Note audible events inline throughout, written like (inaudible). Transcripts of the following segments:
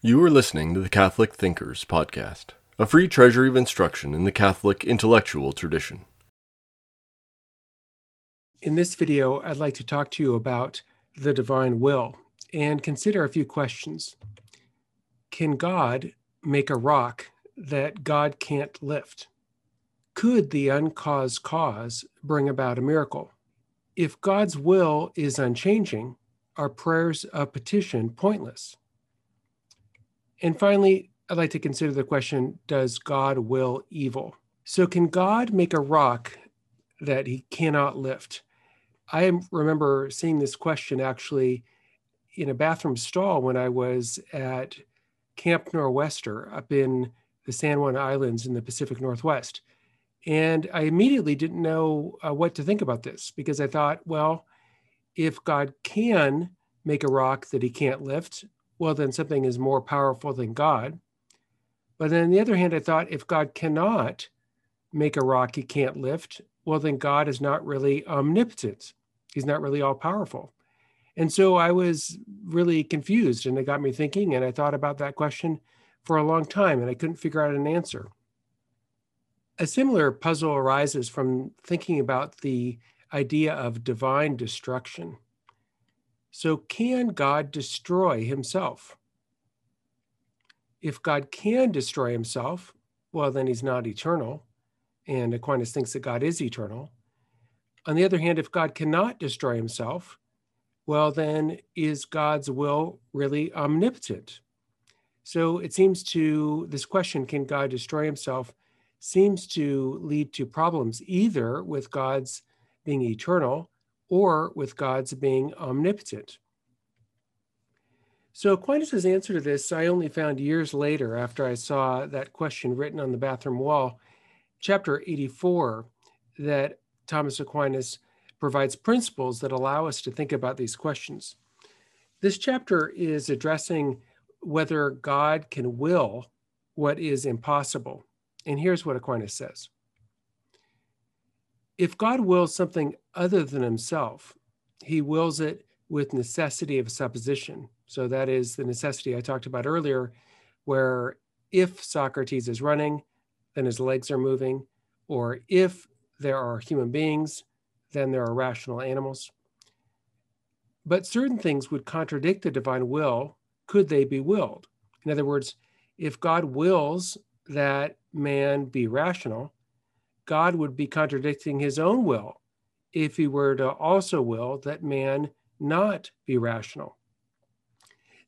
You are listening to the Catholic Thinkers Podcast, a free treasury of instruction in the Catholic intellectual tradition. In this video, I'd like to talk to you about the divine will and consider a few questions. Can God make a rock that God can't lift? Could the uncaused cause bring about a miracle? If God's will is unchanging, are prayers of petition pointless? And finally, I'd like to consider the question Does God will evil? So, can God make a rock that he cannot lift? I remember seeing this question actually in a bathroom stall when I was at Camp Nor'Wester up in the San Juan Islands in the Pacific Northwest. And I immediately didn't know uh, what to think about this because I thought, well, if God can make a rock that he can't lift, well, then something is more powerful than God. But then on the other hand, I thought if God cannot make a rock he can't lift, well, then God is not really omnipotent. He's not really all powerful. And so I was really confused and it got me thinking. And I thought about that question for a long time and I couldn't figure out an answer. A similar puzzle arises from thinking about the idea of divine destruction. So, can God destroy himself? If God can destroy himself, well, then he's not eternal. And Aquinas thinks that God is eternal. On the other hand, if God cannot destroy himself, well, then is God's will really omnipotent? So it seems to this question, can God destroy himself, seems to lead to problems either with God's being eternal or with God's being omnipotent. So Aquinas' answer to this, I only found years later after I saw that question written on the bathroom wall, chapter 84, that Thomas Aquinas provides principles that allow us to think about these questions. This chapter is addressing whether God can will what is impossible. And here's what Aquinas says if God wills something other than himself, he wills it with necessity of supposition. So that is the necessity I talked about earlier, where if Socrates is running, then his legs are moving, or if there are human beings, then there are rational animals. But certain things would contradict the divine will, could they be willed? In other words, if God wills that man be rational, God would be contradicting his own will if he were to also will that man not be rational.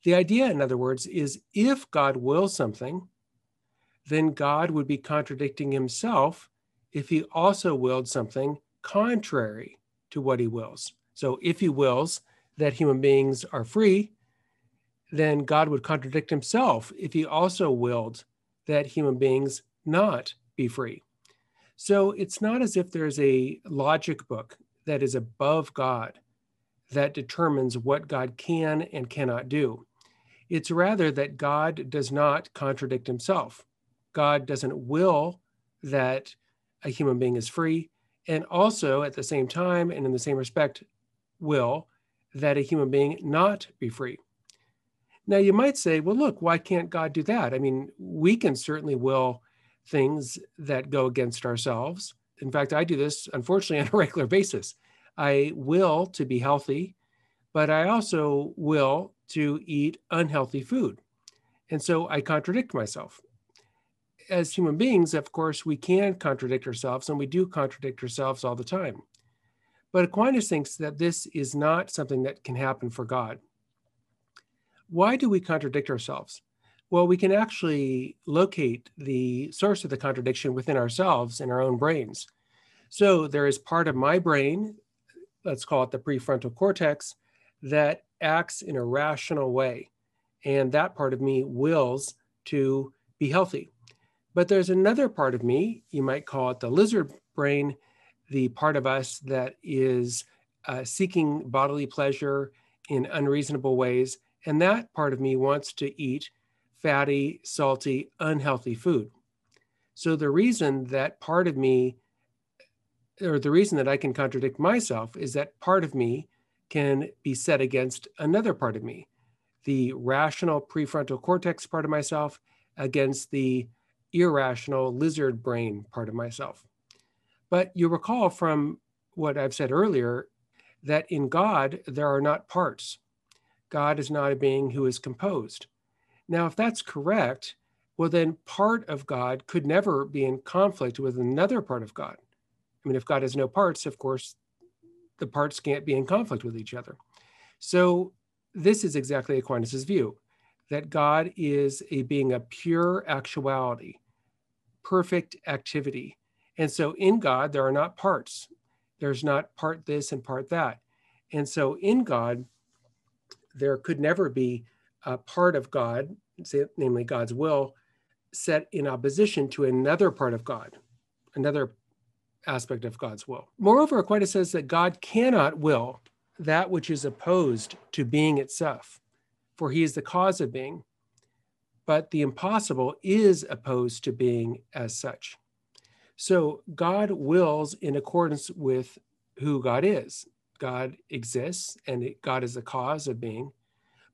The idea, in other words, is if God wills something, then God would be contradicting himself if he also willed something contrary to what he wills. So if he wills that human beings are free, then God would contradict himself if he also willed that human beings not be free. So it's not as if there's a logic book that is above God that determines what God can and cannot do. It's rather that God does not contradict himself. God doesn't will that a human being is free, and also at the same time and in the same respect, will that a human being not be free. Now, you might say, well, look, why can't God do that? I mean, we can certainly will things that go against ourselves. In fact, I do this unfortunately (laughs) on a regular basis. I will to be healthy, but I also will to eat unhealthy food. And so I contradict myself. As human beings, of course, we can contradict ourselves, and we do contradict ourselves all the time. But Aquinas thinks that this is not something that can happen for God. Why do we contradict ourselves? Well, we can actually locate the source of the contradiction within ourselves in our own brains. So there is part of my brain, let's call it the prefrontal cortex, that acts in a rational way. And that part of me wills to be healthy. But there's another part of me, you might call it the lizard brain, the part of us that is uh, seeking bodily pleasure in unreasonable ways. And that part of me wants to eat fatty, salty, unhealthy food. So the reason that part of me, or the reason that I can contradict myself, is that part of me can be set against another part of me. the rational prefrontal cortex part of myself against the irrational lizard brain part of myself. But you recall from what I've said earlier that in God, there are not parts. God is not a being who is composed. Now, if that's correct, well, then part of God could never be in conflict with another part of God. I mean, if God has no parts, of course, the parts can't be in conflict with each other. So, this is exactly Aquinas' view that God is a being of pure actuality, perfect activity. And so, in God, there are not parts. There's not part this and part that. And so, in God, there could never be a part of God, namely God's will, set in opposition to another part of God, another aspect of God's will. Moreover, Aquinas says that God cannot will that which is opposed to being itself, for he is the cause of being. But the impossible is opposed to being as such. So God wills in accordance with who God is. God exists and God is the cause of being.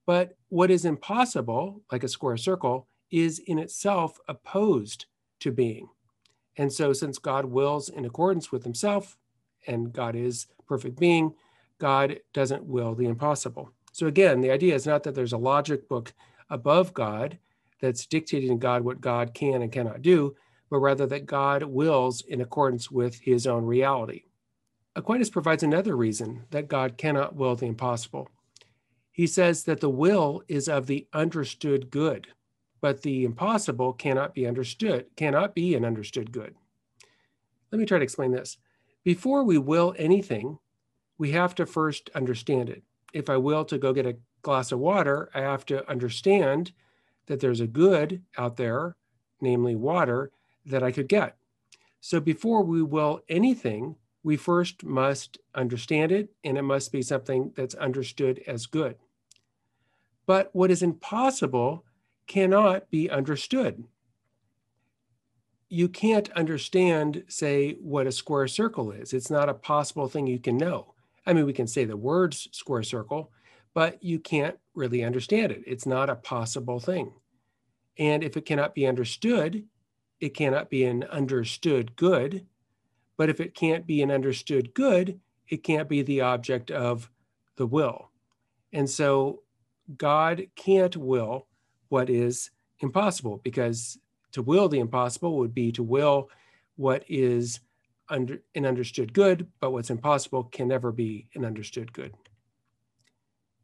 But what is impossible, like a square circle, is in itself opposed to being. And so, since God wills in accordance with himself, and God is perfect being, God doesn't will the impossible. So, again, the idea is not that there's a logic book above God that's dictating to God what God can and cannot do, but rather that God wills in accordance with his own reality. Aquinas provides another reason that God cannot will the impossible. He says that the will is of the understood good but the impossible cannot be understood, cannot be an understood good. Let me try to explain this. Before we will anything, we have to first understand it. If I will to go get a glass of water, I have to understand that there's a good out there, namely water, that I could get. So before we will anything, we first must understand it, and it must be something that's understood as good. But what is impossible cannot be understood. You can't understand, say, what a square circle is. It's not a possible thing you can know. I mean, we can say the words square circle, but you can't really understand it. It's not a possible thing. And if it cannot be understood, it cannot be an understood good. But if it can't be an understood good, it can't be the object of the will. And so God can't will what is impossible because to will the impossible would be to will what is under, an understood good, but what's impossible can never be an understood good.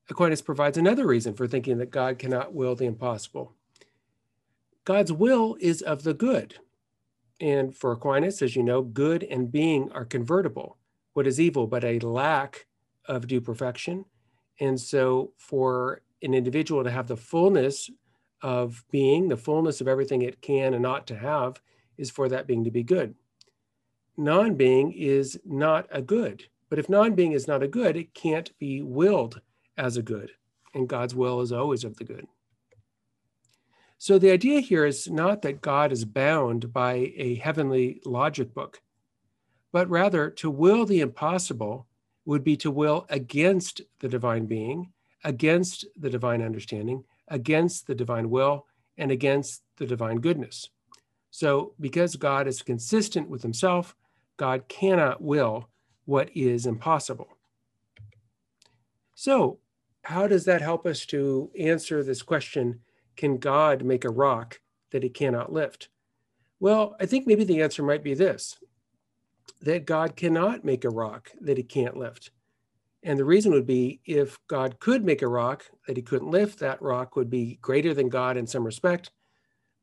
Aquinas provides another reason for thinking that God cannot will the impossible. God's will is of the good. And for Aquinas, as you know, good and being are convertible. What is evil but a lack of due perfection? And so, for an individual to have the fullness of being, the fullness of everything it can and ought to have, is for that being to be good. Non being is not a good. But if non being is not a good, it can't be willed as a good. And God's will is always of the good. So the idea here is not that God is bound by a heavenly logic book, but rather to will the impossible would be to will against the divine being, against the divine understanding, against the divine will and against the divine goodness. So, because God is consistent with himself, God cannot will what is impossible. So, how does that help us to answer this question can God make a rock that he cannot lift? Well, I think maybe the answer might be this that God cannot make a rock that he can't lift. And the reason would be if God could make a rock that he couldn't lift, that rock would be greater than God in some respect.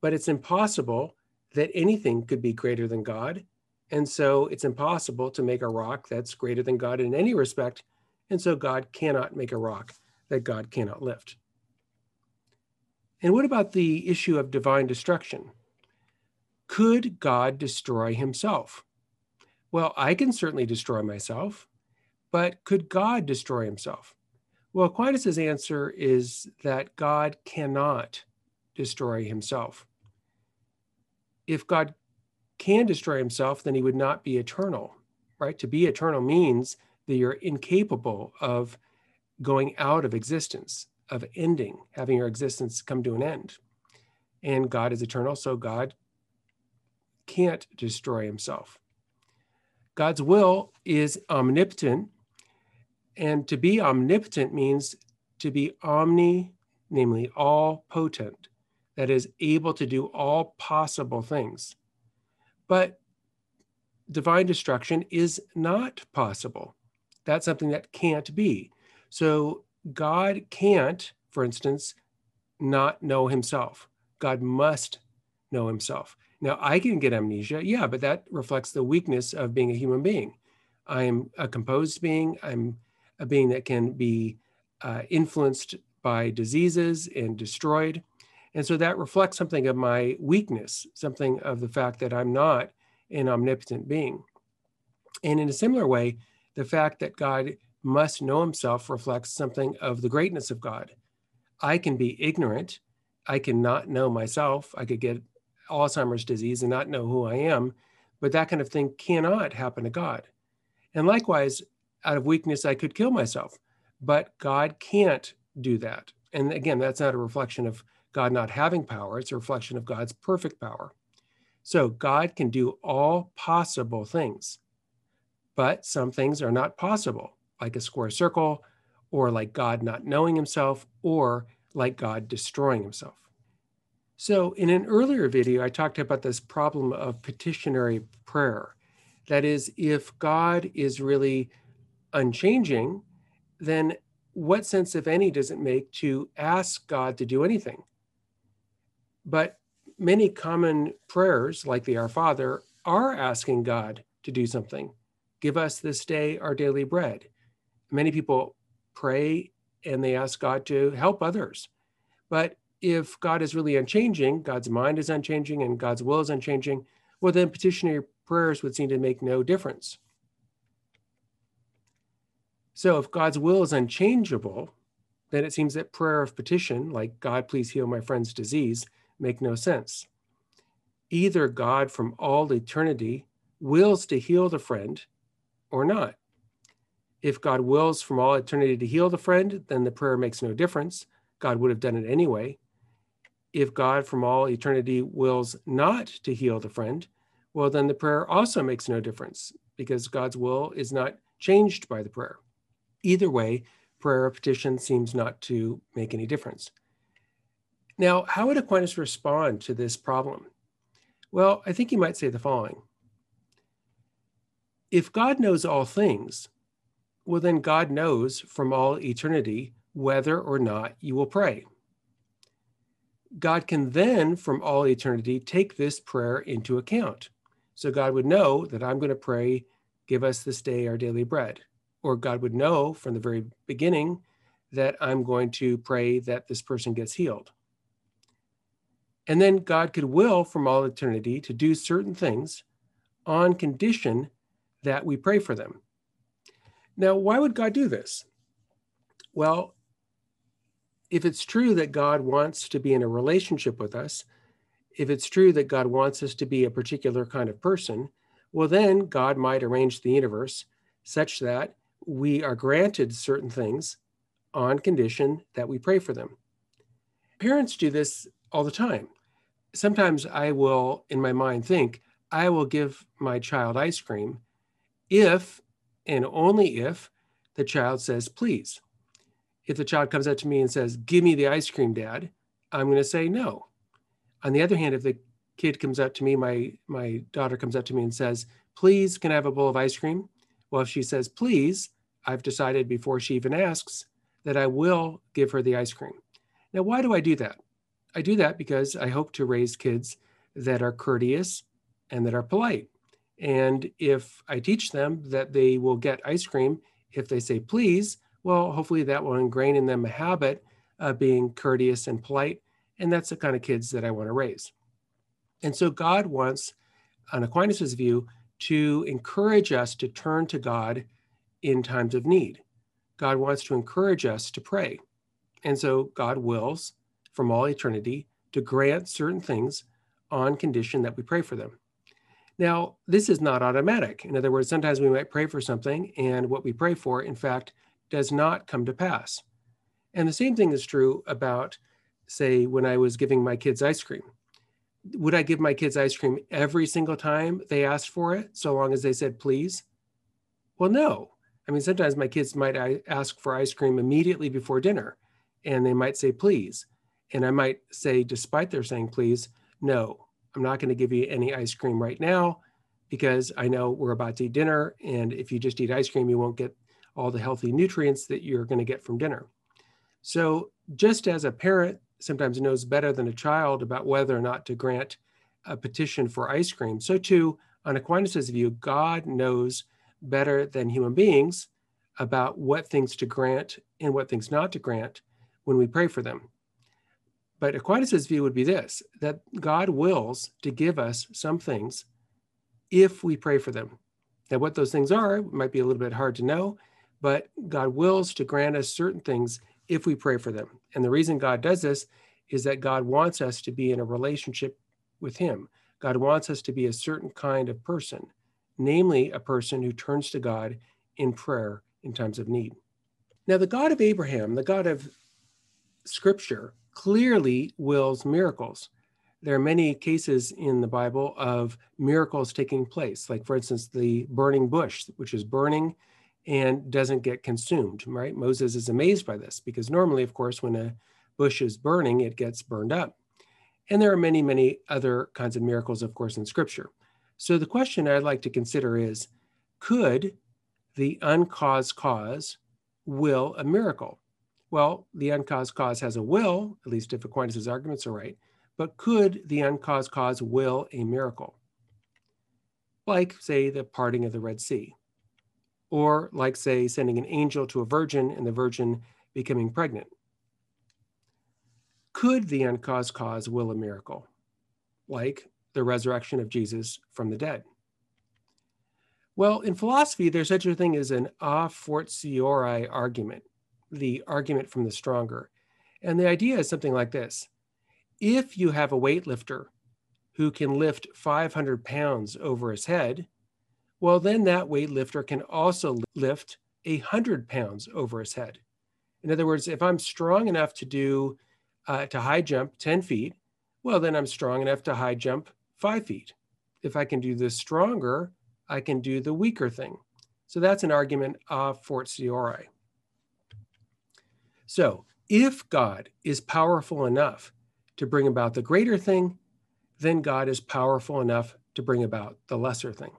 But it's impossible that anything could be greater than God. And so it's impossible to make a rock that's greater than God in any respect. And so God cannot make a rock that God cannot lift. And what about the issue of divine destruction? Could God destroy himself? Well, I can certainly destroy myself. But could God destroy himself? Well, Aquinas' answer is that God cannot destroy himself. If God can destroy himself, then he would not be eternal, right? To be eternal means that you're incapable of going out of existence. of ending, having your existence come to an end. And God is eternal, so God can't destroy himself. God's will is omnipotent. And to be omnipotent means to be omni, namely all potent, that is able to do all possible things. But divine destruction is not possible. That's something that can't be. So God can't, for instance, not know himself. God must know himself. Now, I can get amnesia, yeah, but that reflects the weakness of being a human being. I'm a composed being, I'm a being that can be uh, influenced by diseases and destroyed. And so that reflects something of my weakness, something of the fact that I'm not an omnipotent being. And in a similar way, the fact that God must know himself reflects something of the greatness of God. I can be ignorant. I can not know myself. I could get Alzheimer's disease and not know who I am, but that kind of thing cannot happen to God. And likewise, out of weakness, I could kill myself, but God can't do that. And again, that's not a reflection of God not having power, it's a reflection of God's perfect power. So God can do all possible things, but some things are not possible, like a square circle, or like God not knowing himself, or like God destroying himself. So, in an earlier video, I talked about this problem of petitionary prayer. That is, if God is really unchanging, then what sense, if any, does it make to ask God to do anything? But many common prayers, like the Our Father, are asking God to do something. Give us this day our daily bread. Many people pray and they ask God to help others. But if God is really unchanging, God's mind is unchanging, and God's will is unchanging, well, then petitionary prayers would seem to make no difference. So if God's will is unchangeable, then it seems that prayer of petition, like God, please heal my friend's disease, make no sense. Either God from all eternity wills to heal the friend or not. If God wills from all eternity to heal the friend, then the prayer makes no difference. God would have done it anyway if God from all eternity wills not to heal the friend, well, then the prayer also makes no difference because God's will is not changed by the prayer. Either way, prayer or petition seems not to make any difference. Now, how would Aquinas respond to this problem? Well, I think he might say the following If God knows all things, well, then God knows from all eternity whether or not you will pray. God can then, from all eternity, take this prayer into account. So God would know that I'm going to pray, give us this day our daily bread. Or God would know from the very beginning that I'm going to pray that this person gets healed. And then God could will from all eternity to do certain things on condition that we pray for them. Now, why would God do this? Well, if it's true that God wants to be in a relationship with us, if it's true that God wants us to be a particular kind of person, well, then God might arrange the universe such that we are granted certain things on condition that we pray for them. Parents do this all the time. Sometimes I will, in my mind, think, I will give my child ice cream if and only if the child says, please if the child comes up to me and says, Give me the ice cream, dad, I'm going to say no. On the other hand, if the kid comes up to me, my, my daughter comes up to me and says, Please, can I have a bowl of ice cream? Well, if she says, Please, I've decided before she even asks that I will give her the ice cream. Now, why do I do that? I do that because I hope to raise kids that are courteous and that are polite. And if I teach them that they will get ice cream if they say please, well, hopefully that will ingrain in them a habit of being courteous and polite. And that's the kind of kids that I want to raise. And so God wants, on Aquinas' view, to encourage us to turn to God in times of need. God wants to encourage us to pray. And so God wills from all eternity to grant certain things on condition that we pray for them. Now, this is not automatic. In other words, sometimes we might pray for something, and what we pray for, in fact, does not come to pass. And the same thing is true about, say, when I was giving my kids ice cream. Would I give my kids ice cream every single time they asked for it, so long as they said please? Well, no. I mean, sometimes my kids might ask for ice cream immediately before dinner, and they might say please. And I might say, despite their saying please, no, I'm not going to give you any ice cream right now because I know we're about to eat dinner. And if you just eat ice cream, you won't get all the healthy nutrients that you're going to get from dinner. So, just as a parent sometimes knows better than a child about whether or not to grant a petition for ice cream, so too, on Aquinas' view, God knows better than human beings about what things to grant and what things not to grant when we pray for them. But Aquinas' view would be this that God wills to give us some things if we pray for them. Now, what those things are might be a little bit hard to know, but God wills to grant us certain things if we pray for them. And the reason God does this is that God wants us to be in a relationship with Him. God wants us to be a certain kind of person, namely a person who turns to God in prayer in times of need. Now, the God of Abraham, the God of Scripture, clearly wills miracles. There are many cases in the Bible of miracles taking place, like, for instance, the burning bush, which is burning and doesn't get consumed, right? Moses is amazed by this because normally, of course, when a bush is burning, it gets burned up. And there are many, many other kinds of miracles, of course, in Scripture. So the question I'd like to consider is could the uncaused cause will a miracle? Well, the uncaused cause has a will, at least if Aquinas' arguments are right, but could the uncaused cause will a miracle? Like, say, the parting of the Red Sea, or like, say, sending an angel to a virgin and the virgin becoming pregnant. Could the uncaused cause will a miracle, like the resurrection of Jesus from the dead? Well, in philosophy, there's such a thing as an a fortiori argument the argument from the stronger. And the idea is something like this if you have a weightlifter who can lift 500 pounds over his head, well, then that weightlifter can also lift 100 pounds over his head. In other words, if I'm strong enough to do uh, to high jump 10 feet, well, then I'm strong enough to high jump five feet. If I can do this stronger, I can do the weaker thing. So that's an argument a fortiori. So, if God is powerful enough to bring about the greater thing, then God is powerful enough to bring about the lesser thing.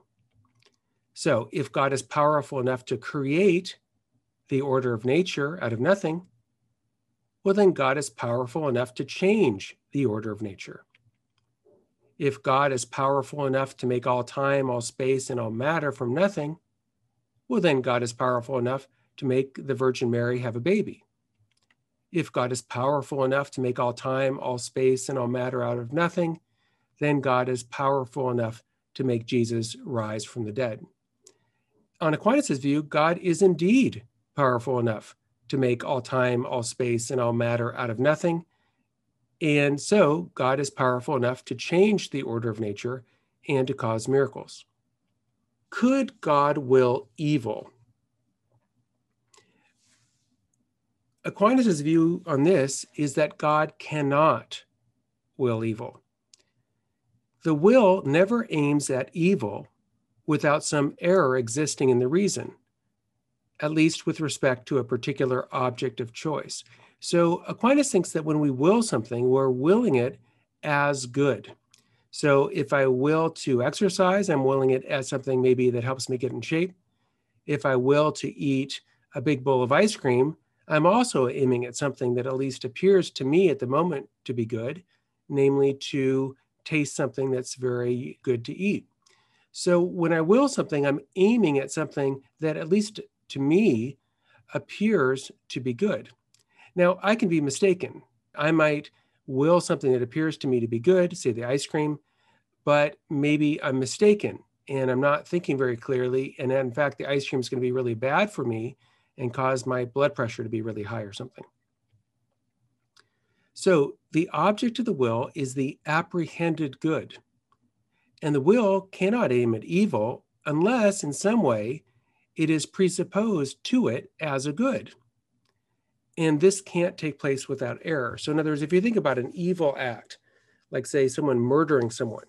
So, if God is powerful enough to create the order of nature out of nothing, well, then God is powerful enough to change the order of nature. If God is powerful enough to make all time, all space, and all matter from nothing, well, then God is powerful enough to make the Virgin Mary have a baby if God is powerful enough to make all time, all space, and all matter out of nothing, then God is powerful enough to make Jesus rise from the dead. On Aquinas' view, God is indeed powerful enough to make all time, all space, and all matter out of nothing. And so God is powerful enough to change the order of nature and to cause miracles. Could God will evil? Aquinas' view on this is that God cannot will evil. The will never aims at evil without some error existing in the reason, at least with respect to a particular object of choice. So Aquinas thinks that when we will something, we're willing it as good. So if I will to exercise, I'm willing it as something maybe that helps me get in shape. If I will to eat a big bowl of ice cream, I'm also aiming at something that at least appears to me at the moment to be good, namely to taste something that's very good to eat. So when I will something, I'm aiming at something that at least to me appears to be good. Now, I can be mistaken. I might will something that appears to me to be good, say the ice cream, but maybe I'm mistaken and I'm not thinking very clearly. And in fact, the ice cream is going to be really bad for me and cause my blood pressure to be really high or something. So the object of the will is the apprehended good. And the will cannot aim at evil unless in some way it is presupposed to it as a good. And this can't take place without error. So, in other words, if you think about an evil act, like say someone murdering someone,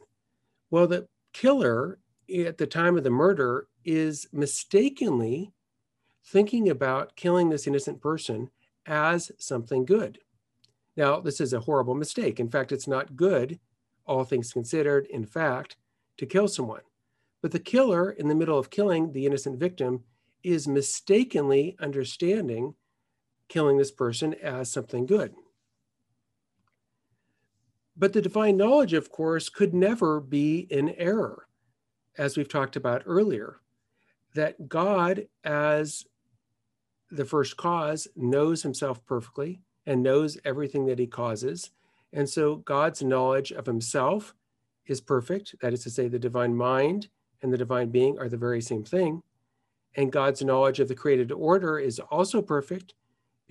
well, the killer at the time of the murder is mistakenly thinking about killing this innocent person as something good. Now, this is a horrible mistake. In fact, it's not good, all things considered, in fact, to kill someone. But the killer, in the middle of killing the innocent victim, is mistakenly understanding killing this person as something good. But the divine knowledge, of course, could never be in error, as we've talked about earlier, that God, as the first cause, knows himself perfectly and knows everything that he causes. And so God's knowledge of himself is perfect. That is to say, the divine mind and the divine being are the very same thing. And God's knowledge of the created order is also perfect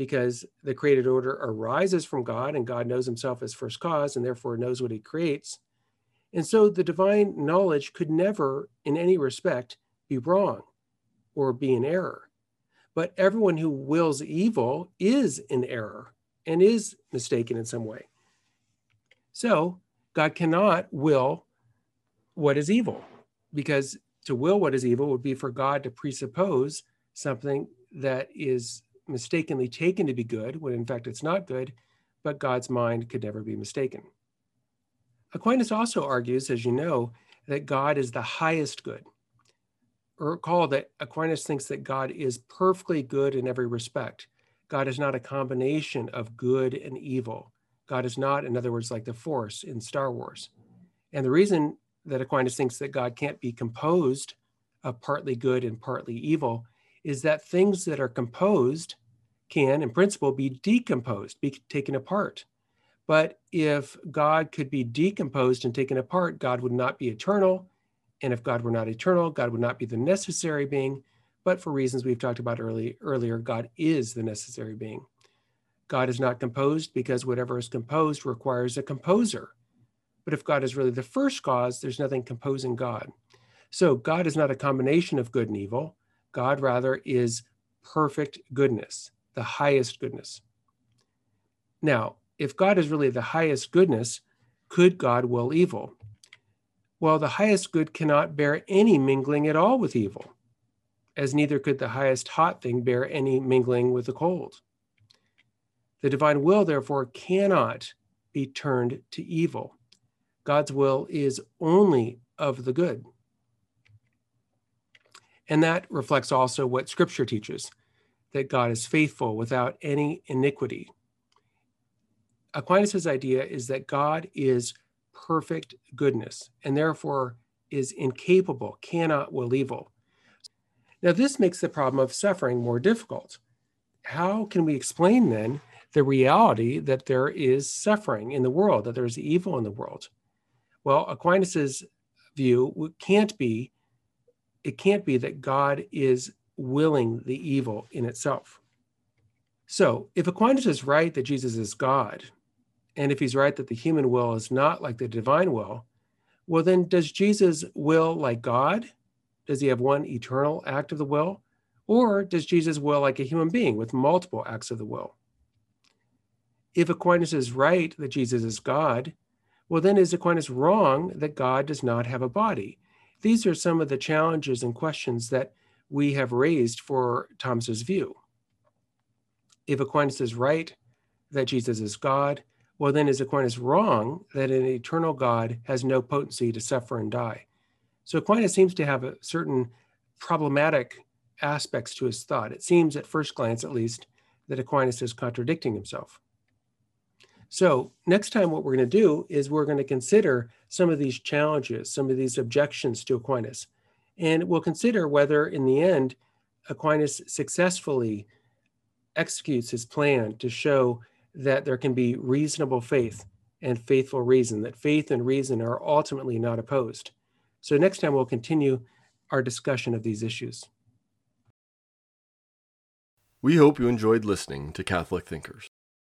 because the created order arises from God and God knows himself as first cause and therefore knows what he creates. And so the divine knowledge could never, in any respect, be wrong or be in error. But everyone who wills evil is in error and is mistaken in some way. So God cannot will what is evil because to will what is evil would be for God to presuppose something that is mistakenly taken to be good when in fact it's not good, but God's mind could never be mistaken. Aquinas also argues, as you know, that God is the highest good. Recall that Aquinas thinks that God is perfectly good in every respect. God is not a combination of good and evil. God is not, in other words, like the Force in Star Wars. And the reason that Aquinas thinks that God can't be composed of partly good and partly evil is that things that are composed can, in principle, be decomposed, be taken apart. But if God could be decomposed and taken apart, God would not be eternal. And if God were not eternal, God would not be the necessary being. But for reasons we've talked about early, earlier, God is the necessary being. God is not composed because whatever is composed requires a composer. But if God is really the first cause, there's nothing composing God. So God is not a combination of good and evil. God rather is perfect goodness, the highest goodness. Now, if God is really the highest goodness, could God will evil? Well, the highest good cannot bear any mingling at all with evil, as neither could the highest hot thing bear any mingling with the cold. The divine will, therefore, cannot be turned to evil. God's will is only of the good. And that reflects also what Scripture teaches that God is faithful without any iniquity. Aquinas' idea is that God is perfect goodness and therefore is incapable, cannot will evil. Now, this makes the problem of suffering more difficult. How can we explain then the reality that there is suffering in the world, that there's evil in the world? Well, Aquinas' view can't be it can't be that God is willing the evil in itself. So, if Aquinas is right that Jesus is God, and if he's right that the human will is not like the divine will, well, then does Jesus will like God? Does he have one eternal act of the will? Or does Jesus will like a human being with multiple acts of the will? If Aquinas is right that Jesus is God, well, then is Aquinas wrong that God does not have a body? These are some of the challenges and questions that we have raised for Thomas's view. If Aquinas is right that Jesus is God, well, then is Aquinas wrong that an eternal God has no potency to suffer and die? So Aquinas seems to have a certain problematic aspects to his thought. It seems at first glance, at least, that Aquinas is contradicting himself. So, next time, what we're going to do is we're going to consider some of these challenges, some of these objections to Aquinas. And we'll consider whether, in the end, Aquinas successfully executes his plan to show that there can be reasonable faith and faithful reason, that faith and reason are ultimately not opposed. So, next time, we'll continue our discussion of these issues. We hope you enjoyed listening to Catholic Thinkers.